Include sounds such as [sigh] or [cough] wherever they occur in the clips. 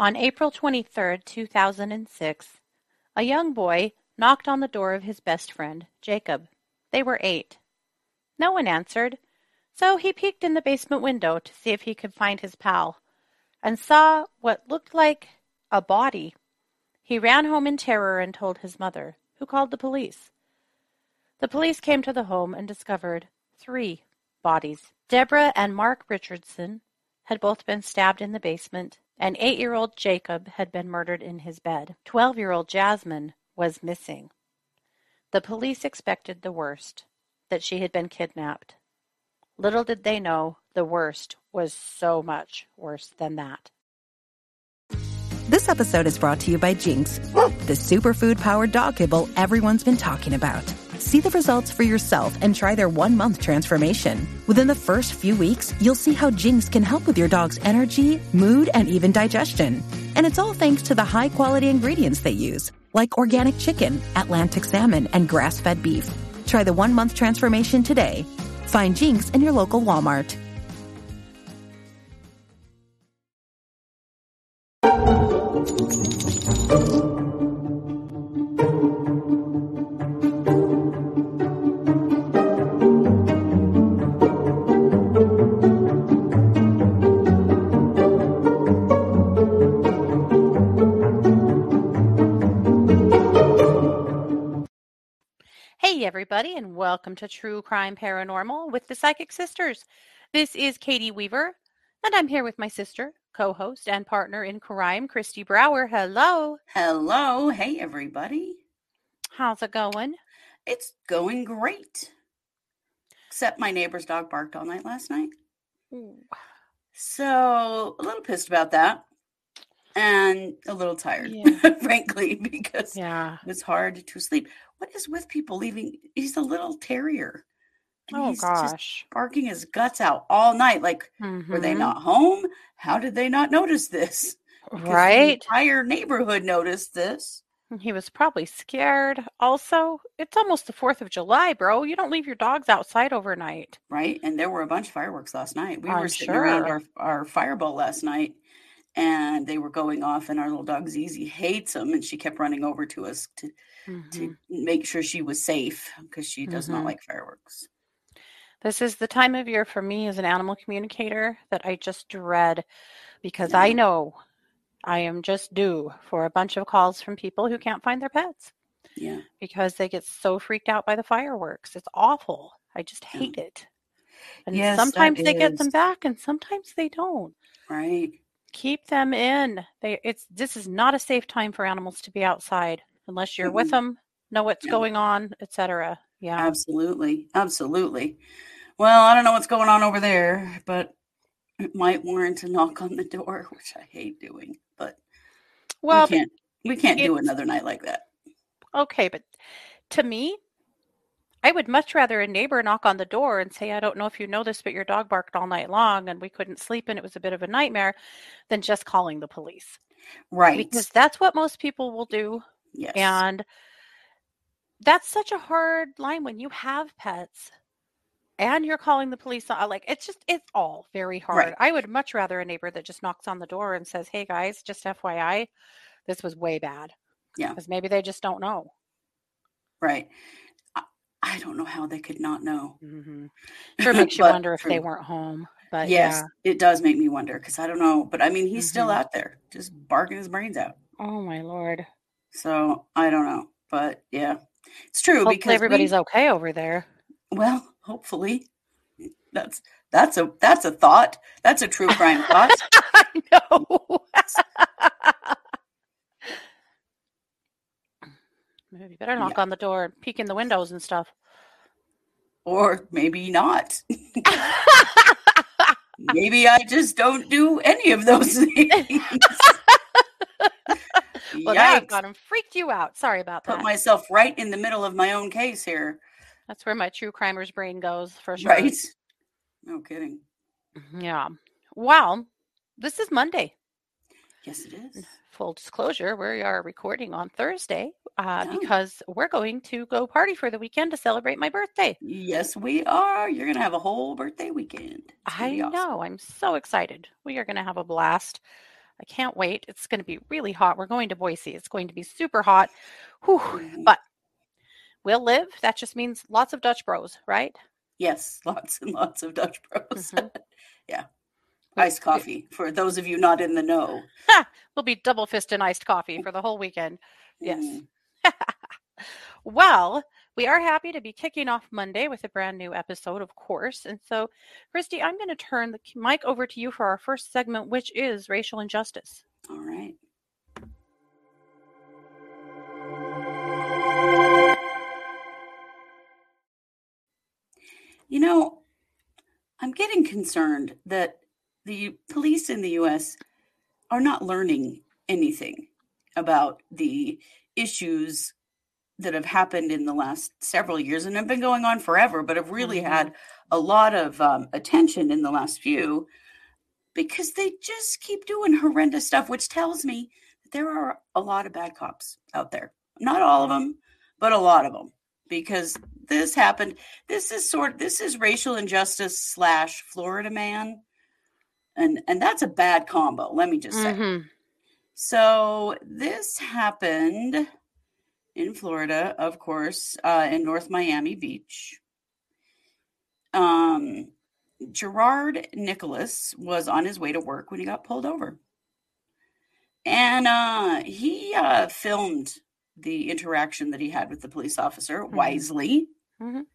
On April 23, 2006, a young boy knocked on the door of his best friend, Jacob. They were eight. No one answered, so he peeked in the basement window to see if he could find his pal, and saw what looked like a body. He ran home in terror and told his mother, who called the police. The police came to the home and discovered three bodies. Deborah and Mark Richardson had both been stabbed in the basement, and eight-year-old Jacob had been murdered in his bed. Twelve-year-old Jasmine was missing. The police expected the worst, that she had been kidnapped. Little did they know the worst was so much worse than that. This episode is brought to you by Jinx, the superfood powered dog kibble everyone's been talking about. See the results for yourself and try their one month transformation. Within the first few weeks, you'll see how Jinx can help with your dog's energy, mood, and even digestion. And it's all thanks to the high quality ingredients they use, like organic chicken, Atlantic salmon, and grass fed beef. Try the one month transformation today. Find Jinx in your local Walmart. Welcome to True Crime Paranormal with the Psychic Sisters. This is Katie Weaver, and I'm here with my sister, co host, and partner in crime, Christy Brower. Hello. Hello. Hey, everybody. How's it going? It's going great. Except my neighbor's dog barked all night last night. Ooh. So, a little pissed about that and a little tired, Yeah. [laughs] frankly, because Yeah. it was hard to sleep. What is with people leaving? He's a little terrier. Oh, he's just gosh. barking his guts out all night. Like, were they Mhm. not home? How did they not notice this? Because The Right? entire neighborhood noticed this. He was probably scared. Also, it's almost the 4th of July, bro. You don't leave your dogs outside overnight. right? And there were a bunch of fireworks last night. We I'm were sitting around our, our fireball last night and they were going off, and our little dog Zizi hates them. And she kept running over to us to, Mhm. to make sure she was safe because she does Mhm. not like fireworks. This is the time of year for me as an animal communicator that I just dread because I know I am just due for a bunch of calls from people who can't find their pets Yeah. because they get so freaked out by the fireworks. It's awful. I just Yeah. hate it. And Yes, sometimes they get them back and sometimes they don't. Right. Keep them in. They it's this is not a safe time for animals to be outside unless you're with Mm-mm. them, know what's Yeah. going on, etc. Yeah. Absolutely. Absolutely. Well, I don't know what's going on over there, but it might warrant a knock on the door, which I hate doing, but Well, we can't we can't do another night like that. Okay, but to me, I would much rather a neighbor knock on the door and say, I don't know if you know this, but your dog barked all night long and we couldn't sleep and it was a bit of a nightmare than just calling the police. Right. Because that's what most people will do. yes. And that's such a hard line when you have pets and you're calling the police. on- Like, it's just, it's all very hard. Right. I would much rather a neighbor that just knocks on the door and says, Hey guys, just FYI, this was way bad. Yeah. Because maybe they just don't know. right. I, don't know how they could not know. hmm [laughs] Sure makes you wonder if they weren't home. But yes, it does make me wonder because I don't know. But I mean, he's still Mhm. out there, just barking his brains out. Oh my lord. So I don't know. But yeah, it's true Hopefully because everybody's we, okay over there. well, hopefully that's that's a that's a thought. That's a true crime thought. [laughs] I know. Maybe you better knock on the door and peek in the windows and stuff. Or maybe not. [laughs] maybe I just don't do any of those things. well, Yikes. got him freaked you out. Sorry about Put that. Put myself right in the middle of my own case here. That's where my true crimer's brain goes for sure. Right? No kidding. Mm-hmm, yeah. Well, this is Monday. Yes, it is. Full disclosure, we are recording on Thursday uh, Oh. because we're going to go party for the weekend to celebrate my birthday. Yes, we are. You're going to have a whole birthday weekend. I awesome. know. I'm so excited. We are going to have a blast. I can't wait. It's going to be really hot. We're going to Boise. It's going to be super hot. Whew. Mhm. But we'll live. That just means lots of Dutch bros, right? Yes, [laughs] lots and lots of Dutch Bros. Mhm. [laughs] yeah. Iced coffee for those of you not in the know. [laughs] We'll be double fisting iced coffee for the whole weekend. Yes. Mm. [laughs] well, we are happy to be kicking off Monday with a brand new episode, of course. And so, Christy, I'm going to turn the mic over to you for our first segment, which is racial injustice. All right. You know, I'm getting concerned that the police in the US are not learning anything about the issues that have happened in the last several years and have been going on forever, but have really Mhm. had a lot of um, attention in the last few because they just keep doing horrendous stuff, which tells me that there are a lot of bad cops out there. Not all of them, but a lot of them. Because this happened. This is sort. This is racial injustice slash Florida man, and and that's a bad combo. Let me just say. Mhm. So this happened in Florida, of course, uh, in North Miami Beach. Um, Gerard Nicholas was on his way to work when he got pulled over, and uh, he uh, filmed the interaction that he had with the police officer Mhm. wisely. Mhm.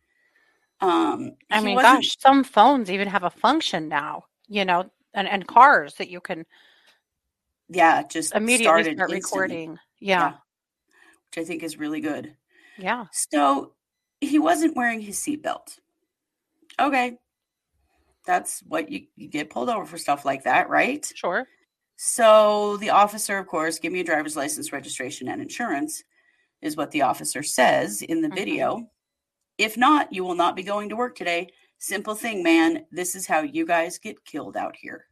Um, I mean, gosh, some phones even have a function now, you know, and, and cars that you can yeah, just immediately started start recording. Yeah. which I think is really good. Yeah. So he wasn't wearing his seatbelt. Okay. That's what you, you get pulled over for stuff like that, right? Sure. So the officer, of course, give me a driver's license, registration, and insurance, is what the officer says in the Mhm. video. If not, you will not be going to work today. Simple thing, man. This is how you guys get killed out here.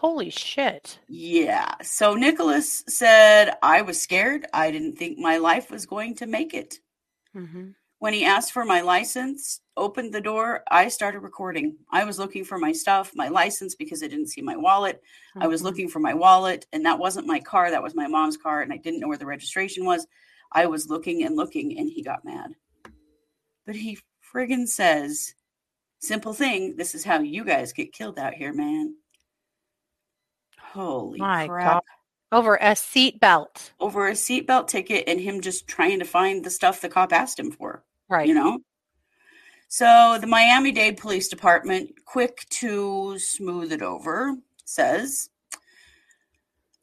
Holy shit. Yeah. So Nicholas said, I was scared. I didn't think my life was going to make it. Mm-hmm. when he asked for my license, opened the door, I started recording. I was looking for my stuff, my license, because I didn't see my wallet. I was Mhm. looking for my wallet, and that wasn't my car. That was my mom's car, and I didn't know where the registration was. I was looking and looking, and he got mad. But he friggin' says, simple thing, this is how you guys get killed out here, man. Holy My crap. God. Over a seat belt. Over a seatbelt ticket and him just trying to find the stuff the cop asked him for. Right. you know so the miami-dade police department quick to smooth it over says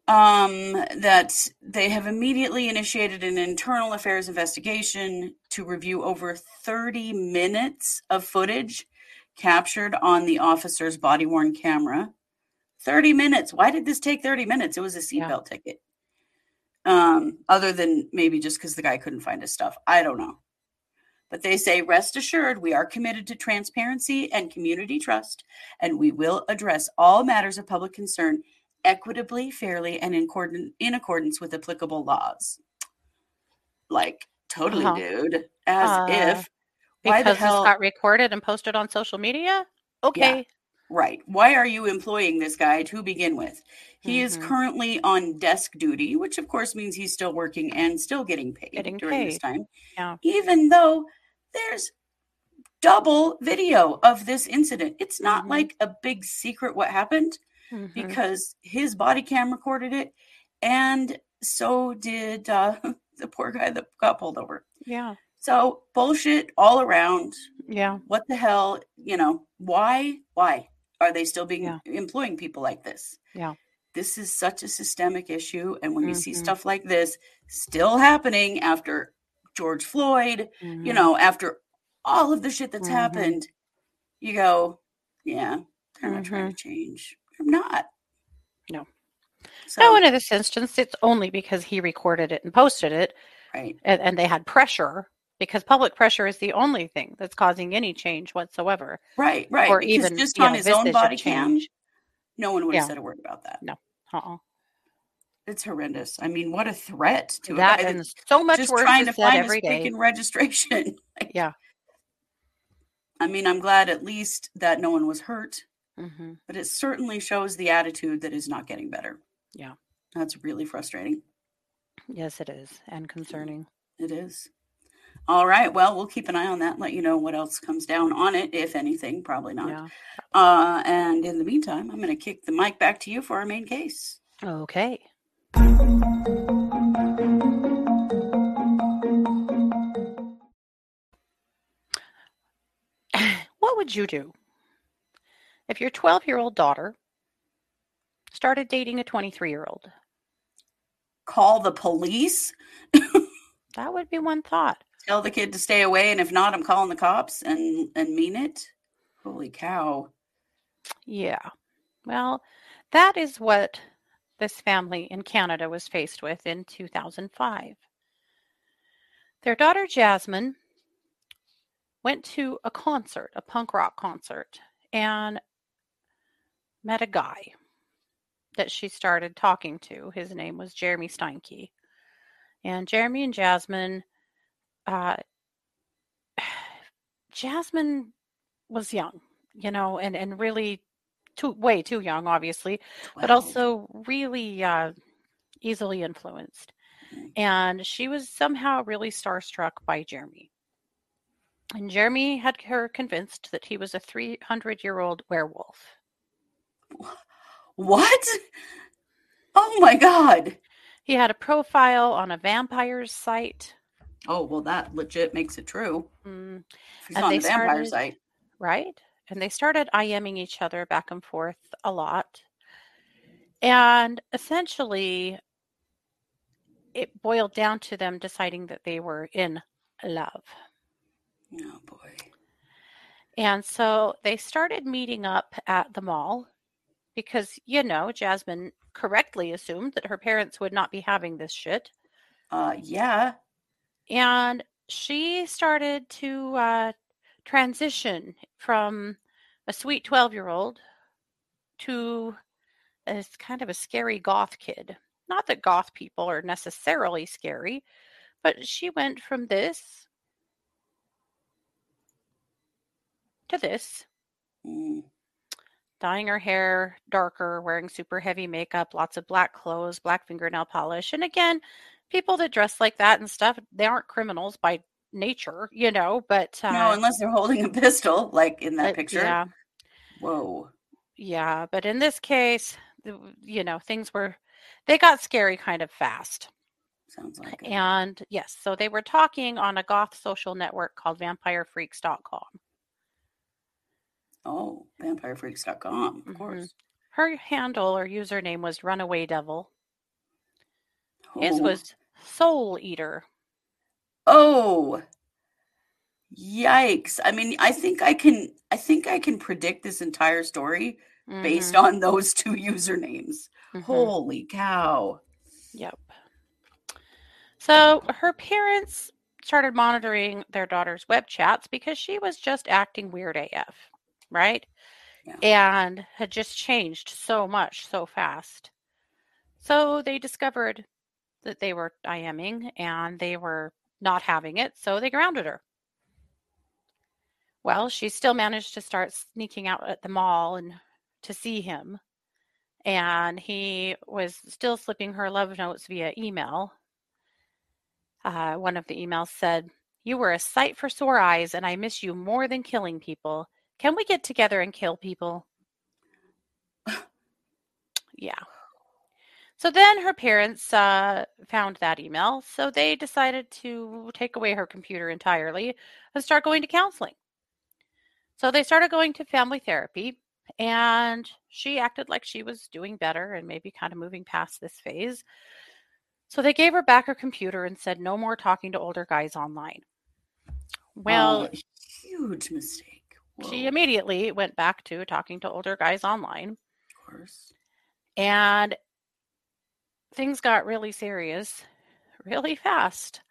um, that they have immediately initiated an internal affairs investigation to review over 30 minutes of footage captured on the officer's body worn camera 30 minutes why did this take 30 minutes it was a Yeah. seatbelt ticket um, other than maybe just because the guy couldn't find his stuff i don't know but they say, rest assured, we are committed to transparency and community trust, and we will address all matters of public concern equitably, fairly, and in, accordance, in accordance with applicable laws. Like, totally, Uh-huh. dude. As Uh, if, why the Because hell? this got recorded and posted on social media? Okay. Right. Why are you employing this guy to begin with? He is Mhm. currently on desk duty, which of course means he's still working and still getting paid Getting during this time. Yeah. Even though there's double video of this incident. It's not Mhm. like a big secret what happened Mhm. because his body cam recorded it and so did uh, [laughs] the poor guy that got pulled over. Yeah. So bullshit all around. Yeah. What the hell, you know, why why are they still being Yeah. employing people like this? Yeah. This is such a systemic issue and when you see Mhm. stuff like this still happening after George Floyd, you Mhm. know, after all of the shit that's Mhm. happened, you go, yeah, they're not trying to change. They're not. No. So, No, in this instance, it's only because he recorded it and posted it, right. and, and they had pressure because public pressure is the only thing that's causing any change whatsoever, Right, right. or because even just on know, his own body cam, change. no one would have Yeah. said a word about that. No. Uh-uh. It's horrendous. I mean, what a threat to That and so much just worse trying to find every his day. freaking registration. [laughs] Like, Yeah. I mean, I'm glad at least that no one was hurt. hmm but it certainly shows the attitude that is not getting better. Yeah. That's really frustrating. Yes, it is, and concerning. It is. All right. Well, we'll keep an eye on that and let you know what else comes down on it, if anything. Probably not. Yeah. Uh, and in the meantime, I'm going to kick the mic back to you for our main case. Okay. [sighs] what would you do if your 12 year old daughter started dating a 23 year old? Call the police, [laughs] That would be one thought. Tell the kid to stay away, and if not, I'm calling the cops and and mean it. Holy cow! Yeah. Well, that is what this family in Canada was faced with in 2005. Their daughter Jasmine went to a concert, a punk rock concert, and met a guy that she started talking to. His name was Jeremy Steinke. And Jeremy and Jasmine, uh, [sighs] Jasmine was young, you know, and, and really too way too young, obviously, but also really uh, easily influenced. Mm. And she was somehow really starstruck by Jeremy. And Jeremy had her convinced that he was a 300 year old werewolf. [laughs] what? Oh my god! He had a profile on a vampire's site, Oh well, that legit makes it true. mm, If And on they the vampire started- site. right? And they started IMing each other back and forth a lot. And essentially, it boiled down to them deciding that they were in love. Oh boy. And so they started meeting up at the mall because, you know, Jasmine correctly assumed that her parents would not be having this shit. Uh, yeah. And she started to uh, transition from a sweet 12 year old to a kind of a scary goth kid. Not that goth people are necessarily scary, but she went from this to this Mm. dyeing her hair darker, wearing super heavy makeup, lots of black clothes, black fingernail polish. And again, people that dress like that and stuff, they aren't criminals by nature, you know, but uh, no, unless they're holding a pistol, like in that picture. Yeah, Whoa. yeah. But in this case, the- you know, things were, they got scary kind of fast. Sounds like it. And yes, so they were talking on a goth social network called vampirefreaks.com. Oh, vampirefreaks.com, of Mhm. course. Her handle or username was Runaway Devil. His was Soul Eater. Oh. Yikes. I mean, I think I can I think I can predict this entire story based Mhm, on those [laughs] two usernames. mhm. Holy cow. Yep. So her parents started monitoring their daughter's web chats because she was just acting weird AF, right? Yeah. And had just changed so much so fast. So they discovered that they were IMing and they were not having it, so they grounded her. Well, she still managed to start sneaking out at the mall and to see him and he was still slipping her love notes via email. Uh, one of the emails said, You were a sight for sore eyes, and I miss you more than killing people. Can we get together and kill people? [laughs] yeah. So then her parents uh, found that email, so they decided to take away her computer entirely and start going to counseling. So they started going to family therapy, and she acted like she was doing better and maybe kind of moving past this phase. So they gave her back her computer and said, no more talking to older guys online. Well, Oh, huge mistake. she immediately went back to talking to older guys online, of course. and things got really serious [laughs] really fast.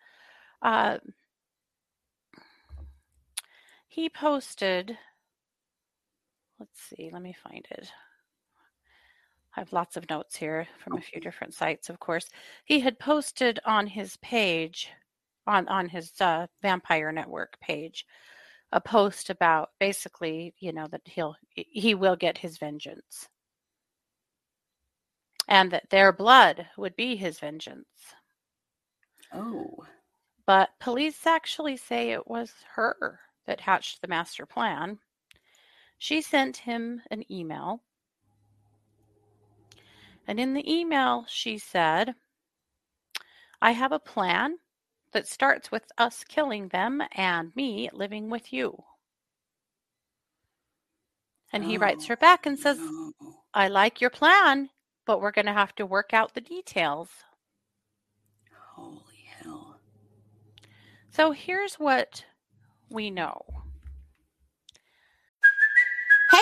Uh, he posted, let's see, let me find it. I have lots of notes here from a few different sites, of course. He had posted on his page, on, on his uh, Vampire Network page, a post about basically, you know, that he'll he will get his vengeance. And that their blood would be his vengeance. Oh. But police actually say it was her that hatched the master plan. She sent him an email. And in the email, she said, I have a plan that starts with us killing them and me living with you. And he writes Oh, her back and says, no. I like your plan, but we're going to have to work out the details. Holy hell. So here's what we know.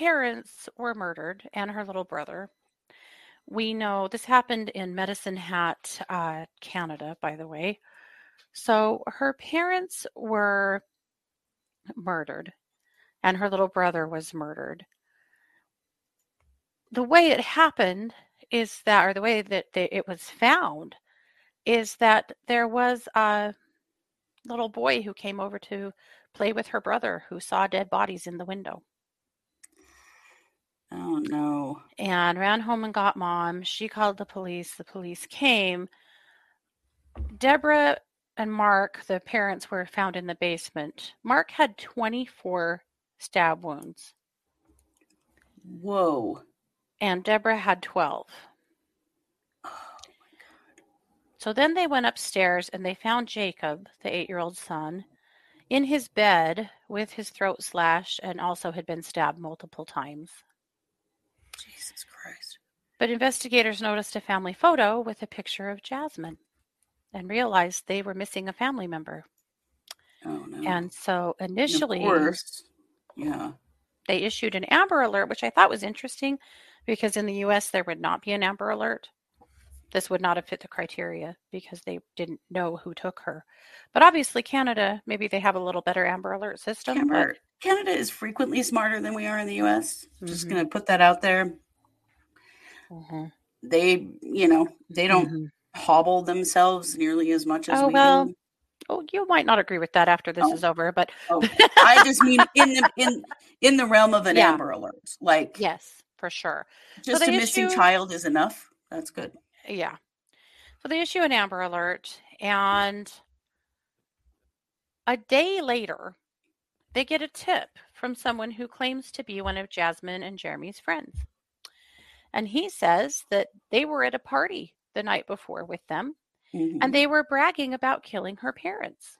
Parents were murdered and her little brother. We know this happened in Medicine Hat, uh, Canada, by the way. So her parents were murdered and her little brother was murdered. The way it happened is that, or the way that they, it was found, is that there was a little boy who came over to play with her brother who saw dead bodies in the window Oh no. and ran home and got mom. She called the police. The police came. Deborah and Mark, the parents, were found in the basement. Mark had 24 stab wounds, Whoa. and Deborah had 12. So then they went upstairs and they found Jacob, the eight year old son, in his bed with his throat slashed and also had been stabbed multiple times. Jesus Christ. But investigators noticed a family photo with a picture of Jasmine and realized they were missing a family member. Oh no. And so And initially course. Yeah. they issued an Amber Alert, which I thought was interesting because in the US there would not be an Amber Alert. This would not have fit the criteria because they didn't know who took her. But obviously, Canada, maybe they have a little better Amber Alert system. Canada, Canada is frequently smarter than we are in the US. Just Mhm. going to put that out there. But, Mhm, They, you know, they don't mhm. hobble themselves nearly as much as Oh, we well, do. Oh, you might not agree with that after this Oh. is over, but Oh, I [laughs] just mean in the in in the realm of an Yeah. Amber Alert. Like yes, for sure. just they a missing child is enough. That's good. Yeah. So they issue an Amber Alert, and a day later, they get a tip from someone who claims to be one of Jasmine and Jeremy's friends. And he says that they were at a party the night before with them, Mhm. and they were bragging about killing her parents.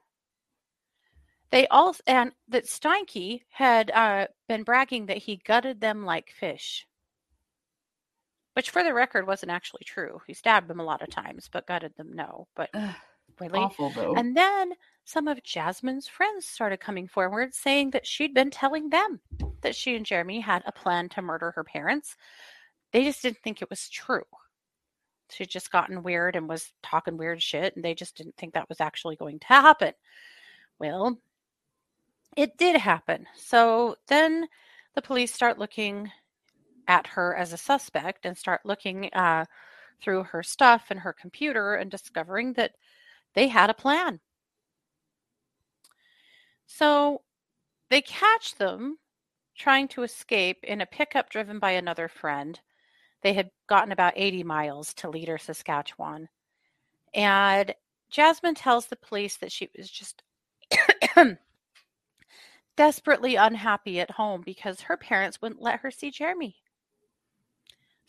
They also, and that Steinke had uh, been bragging that he gutted them like fish, which for the record wasn't actually true. He stabbed them a lot of times, but gutted them, no. But Ugh, really? awful though. And then some of Jasmine's friends started coming forward saying that she'd been telling them that she and Jeremy had a plan to murder her parents. They just didn't think it was true. She'd just gotten weird and was talking weird shit, and they just didn't think that was actually going to happen. Well, it did happen. So then the police start looking at her as a suspect and start looking uh, through her stuff and her computer and discovering that they had a plan. So they catch them trying to escape in a pickup driven by another friend. They had gotten about 80 miles to Leader, Saskatchewan. And Jasmine tells the police that she was just [coughs] desperately unhappy at home because her parents wouldn't let her see Jeremy.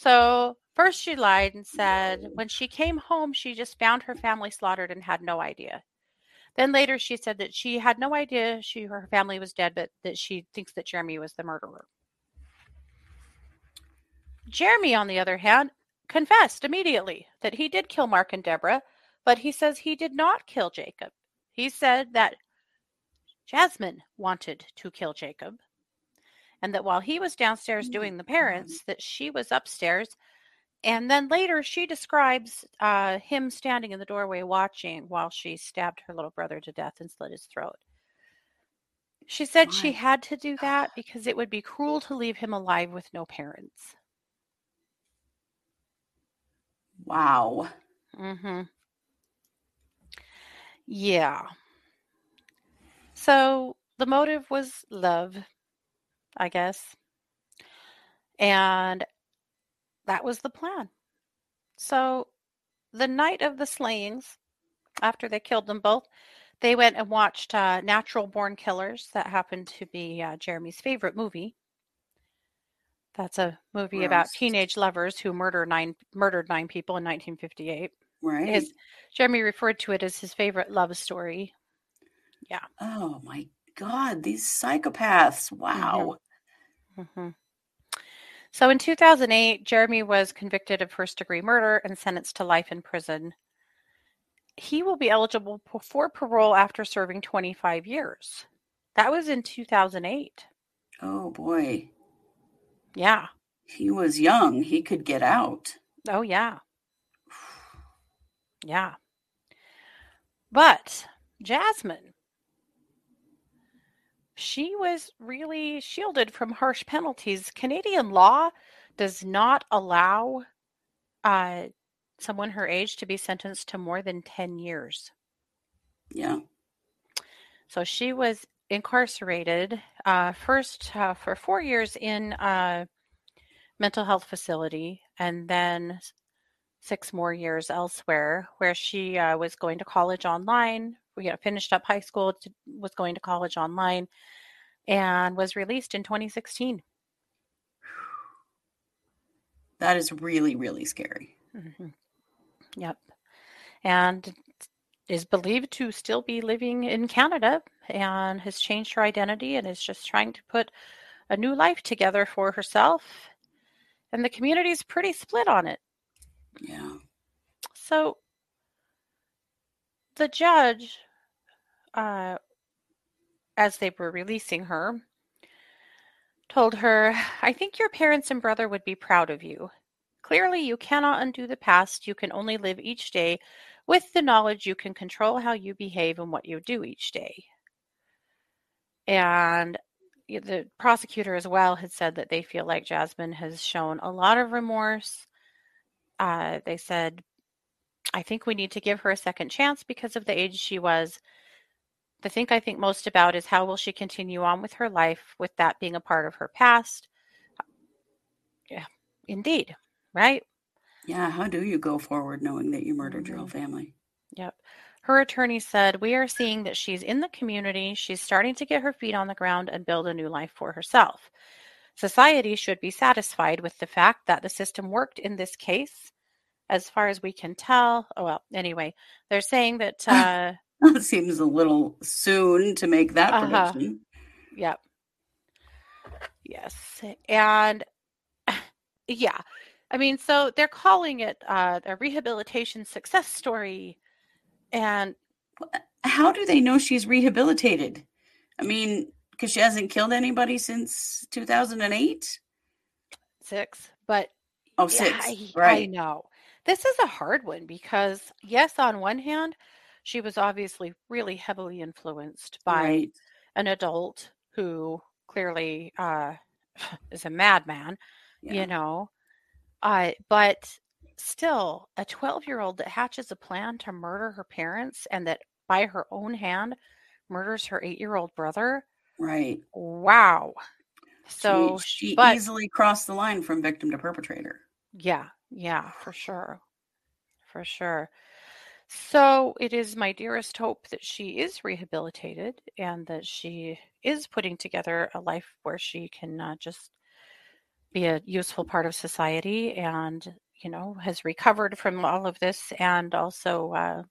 So, first she lied and said when she came home, she just found her family slaughtered and had no idea. Then later she said that she had no idea she her family was dead, but that she thinks that Jeremy was the murderer. Jeremy, on the other hand, confessed immediately that he did kill Mark and Deborah, but he says he did not kill Jacob. He said that Jasmine wanted to kill Jacob, and that while he was downstairs doing the parents, that she was upstairs. And then later she describes uh, him standing in the doorway watching while she stabbed her little brother to death and slit his throat. She said she had to do that because it would be cruel to leave him alive with no parents. Wow. Mm-hmm. Yeah. So the motive was love, I guess. And that was the plan. So the night of the slayings, after they killed them both, they went and watched uh, Natural Born Killers. That happened to be uh, Jeremy's favorite movie. That's a movie about teenage lovers who murder nine murdered nine people in 1958. Right. His Jeremy referred to it as his favorite love story. Yeah. oh my God. These psychopaths. Wow. hmm So in 2008, Jeremy was convicted of first degree murder and sentenced to life in prison. He will be eligible for parole after serving 25 years. That was in 2008. Oh boy. Yeah. He was young. He could get out. Oh, yeah. Yeah. But Jasmine, she was really shielded from harsh penalties. Canadian law does not allow uh, someone her age to be sentenced to more than 10 years. Yeah. So she was incarcerated uh, first uh, for four years in a mental health facility and then six more years elsewhere where she uh, was going to college online. We got finished up high school, to, was going to college online, and was released in 2016. That is really, really scary. hmm Yep. And is believed to still be living in Canada and has changed her identity and is just trying to put a new life together for herself. And the community is pretty split on it. Yeah. So the judge, uh, as they were releasing her, told her, I think your parents and brother would be proud of you. Clearly, you cannot undo the past. You can only live each day with the knowledge you can control how you behave and what you do each day. And the prosecutor as well had said that they feel like Jasmine has shown a lot of remorse. Uh, they said, I think we need to give her a second chance because of the age she was. The thing I think most about is how will she continue on with her life with that being a part of her past. Yeah, indeed, right? Yeah. How do you go forward knowing that you murdered your Mhm. whole family? Yep. Her attorney said, We are seeing that she's in the community. She's starting to get her feet on the ground and build a new life for herself. Society should be satisfied with the fact that the system worked in this case, as far as we can tell. Oh, well, anyway, they're saying that, [laughs] uh, seems a little soon to make that Uh-huh. prediction. yep. Yes. And [sighs] yeah, I mean, so they're calling it uh, a rehabilitation success story. And How do they know she's rehabilitated? I mean, because she hasn't killed anybody since 2008? six, but Oh, six. Yeah. I, I right. know. This is a hard one because, yes, on one hand, she was obviously really heavily influenced by Right. an adult who clearly uh, [laughs] is a madman, Yeah. you know. Uh, but still, a 12 year old that hatches a plan to murder her parents and that by her own hand murders her eight year old brother. Right. Wow. So, she, she but easily crossed the line from victim to perpetrator. Yeah, yeah, for sure. For sure. So it is my dearest hope that she is rehabilitated and that she is putting together a life where she can uh, just be a useful part of society and, you know, has recovered from all of this and also uh,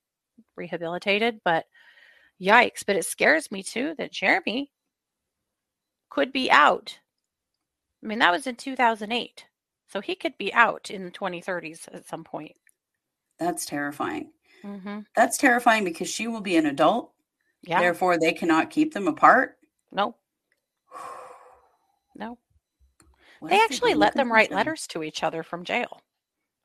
rehabilitated. But yikes. But it scares me too that Jeremy could be out. I mean, that was in 2008. So he could be out in the 2030s at some point. That's terrifying. Mm-hmm. That's terrifying because she will be an adult. Yeah. Therefore, they cannot keep them apart. no. [sighs] No. What They actually let them write other? letters to each other from jail.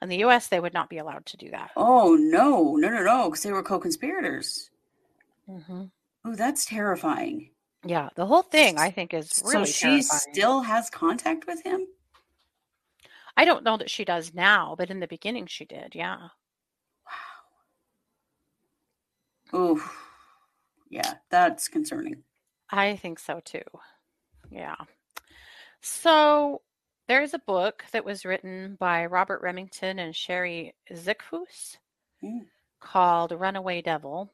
In the US, they would not be allowed to do that. Oh no, no, no, no! Because they were co-conspirators. Mm-hmm. Oh, that's terrifying. Yeah, the whole thing I think is really so she terrifying. still has contact with him. I don't know that she does now, but in the beginning she did. Yeah. Oh, yeah, that's concerning. I think so too. Yeah. So there's a book that was written by Robert Remington and Sherri Zickefoose Mm. called Runaway Devil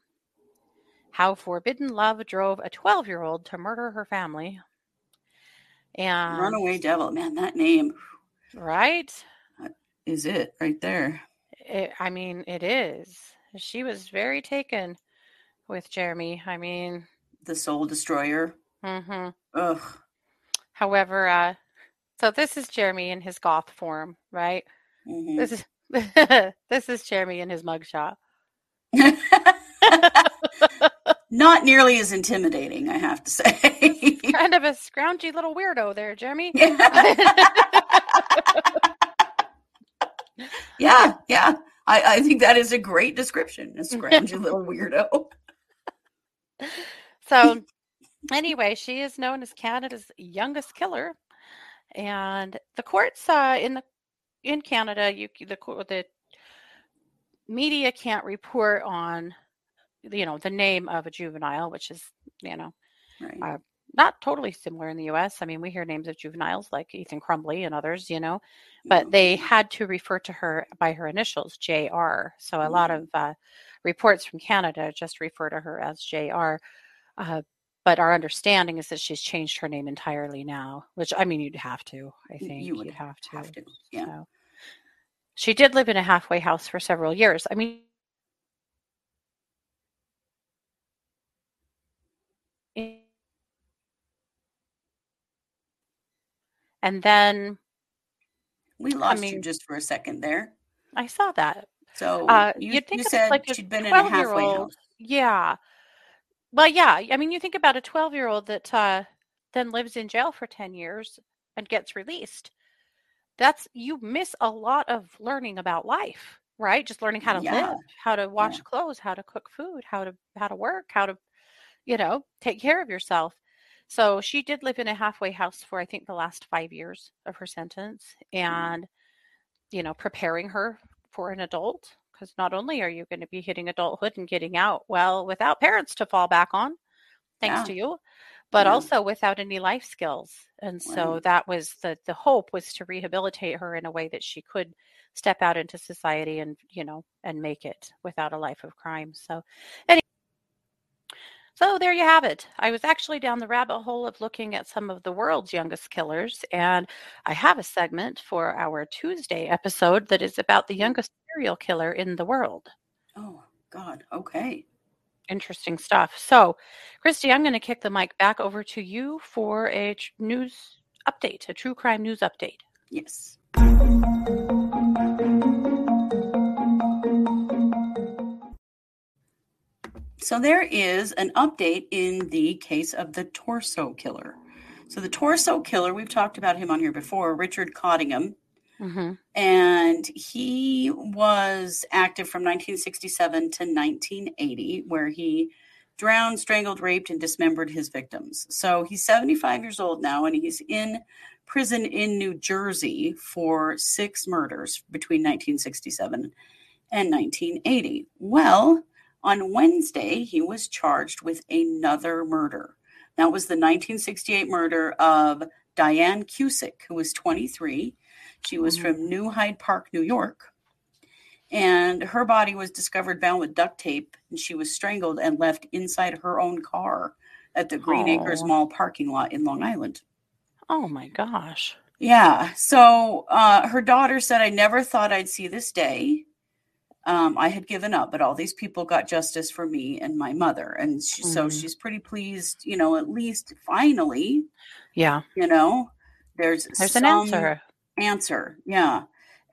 How Forbidden Love Drove a 12 year old to Murder Her Family. And, Runaway Devil, man, that name right? is it right there. It, I mean, it is. She was very taken with Jeremy. I mean, The Soul Destroyer. hmm Ugh. however, uh, so this is Jeremy in his goth form, right? Mhm. This is [laughs] this is Jeremy in his mugshot. [laughs] Not nearly as intimidating, I have to say. [laughs] kind of a scroungy little weirdo there, Jeremy. yeah, yeah. I, I think that is a great description. A [laughs] scroungy little weirdo. [laughs] so, anyway, she is known as Canada's youngest killer, and the courts uh, in the in Canada, you the the media can't report on you know the name of a juvenile, which is you know Right. Uh, not totally similar in the US. I mean, we hear names of juveniles like Ethan Crumbley and others, you know, but they had to refer to her by her initials, JR. So a lot of uh, reports from Canada just refer to her as JR. Uh, but our understanding is that she's changed her name entirely now, which I mean, you'd have to, I think. you would would have to. have to. Yeah. So. She did live in a halfway house for several years. I mean, and then We lost you mean- just for a second there. I saw that. So Uh, you, you'd think you said like she'd been in a halfway 12-year-old house. Yeah. Well, yeah. I mean, you think about a 12 year old that uh, then lives in jail for 10 years and gets released. That's, you miss a lot of learning about life, right? Just learning how to Yeah. live, how to wash Yeah. clothes, how to cook food, how to, how to work, how to, you know, take care of yourself. So she did live in a halfway house for, I think, the last five years of her sentence mm. and, you know, preparing her for an adult because not only are you going to be hitting adulthood and getting out well without parents to fall back on thanks Yeah. to you but Yeah. also without any life skills and so that was the the hope was to rehabilitate her in a way that she could step out into society and you know and make it without a life of crime so anyway so there you have it. I was actually down the rabbit hole of looking at some of the world's youngest killers, and I have a segment for our Tuesday episode that is about the mm. youngest serial killer in the world. Oh God. Okay. Interesting stuff. So, Christy, I'm going to kick the mic back over to you for a tr- news update, a true crime news update. Yes. So there is an update in the case of the torso killer. So the torso killer, we've talked about him on here before, Richard Cottingham, Mm-hmm. and he was active from 1967 to 1980, where he drowned, strangled, raped, and dismembered his victims. So he's 75 years old now, and he's in prison in New Jersey for six murders between 1967 and 1980. Well, on Wednesday, he was charged with another murder. That was the 1968 murder of Diane Cusick, who was 23. She was from New Hyde Park, New York. and her body was discovered bound with duct tape, and she was strangled and left inside her own car at the Green Acres Oh. Mall parking lot in Long Island. Oh my gosh. Yeah. So uh, her daughter said, I never thought I'd see this day. Um, I had given up, but all these people got justice for me and my mother. And she, so Mhm. she's pretty pleased, you know, at least finally, Yeah. you know, there's, There's an answer. answer. Yeah.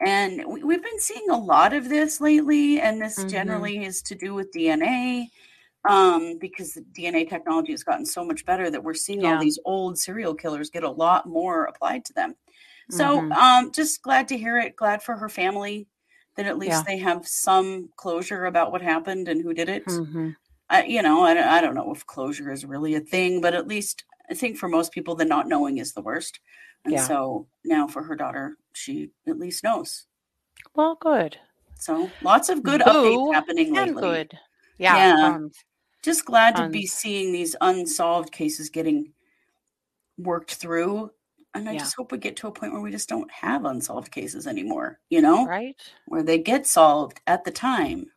And we, we've been seeing a lot of this lately, and this Mhm. generally is to do with DNA um, because the DNA technology has gotten so much better that we're seeing all these old serial killers get a lot more applied to them. So, Mhm. um, just glad to hear it. Glad for her family that at least Yeah. they have some closure about what happened and who did it. Mhm. I, you know, I, don't- I don't know if closure is really a thing, but at least I think for most people, the not knowing is the worst. And Yeah. so now for her daughter, she at least knows. Well, good. So lots of good Boo updates happening And lately. good. Yeah. Yeah. tons. Just glad to be seeing these unsolved cases getting worked through. And I Yeah. just hope we get to a point where we just don't have unsolved cases anymore, you know, Right? where they get solved at the time.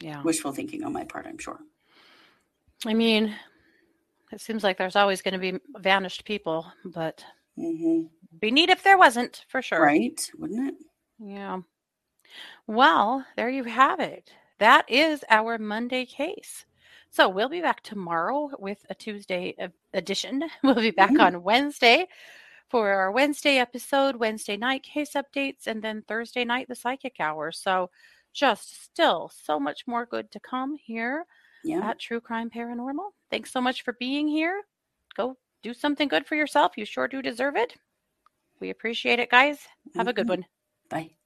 Yeah. Wishful thinking on my part, I'm sure. I mean, it seems like there's always going to be vanished people, but hmm be neat if there wasn't, for sure. Right? Wouldn't it? Yeah. Well, there you have it. That is our Monday case. So we'll be back tomorrow with a Tuesday edition. [laughs] We'll be back Mhm. on Wednesday for our Wednesday episode, Wednesday night case updates, and then Thursday night, the psychic hour. So just still so much more good to come here Yeah. at True Crime Paranormal. Thanks so much for being here. Go do something good for yourself. You sure do deserve it. We appreciate it, guys. Have a good Mhm. one. Bye.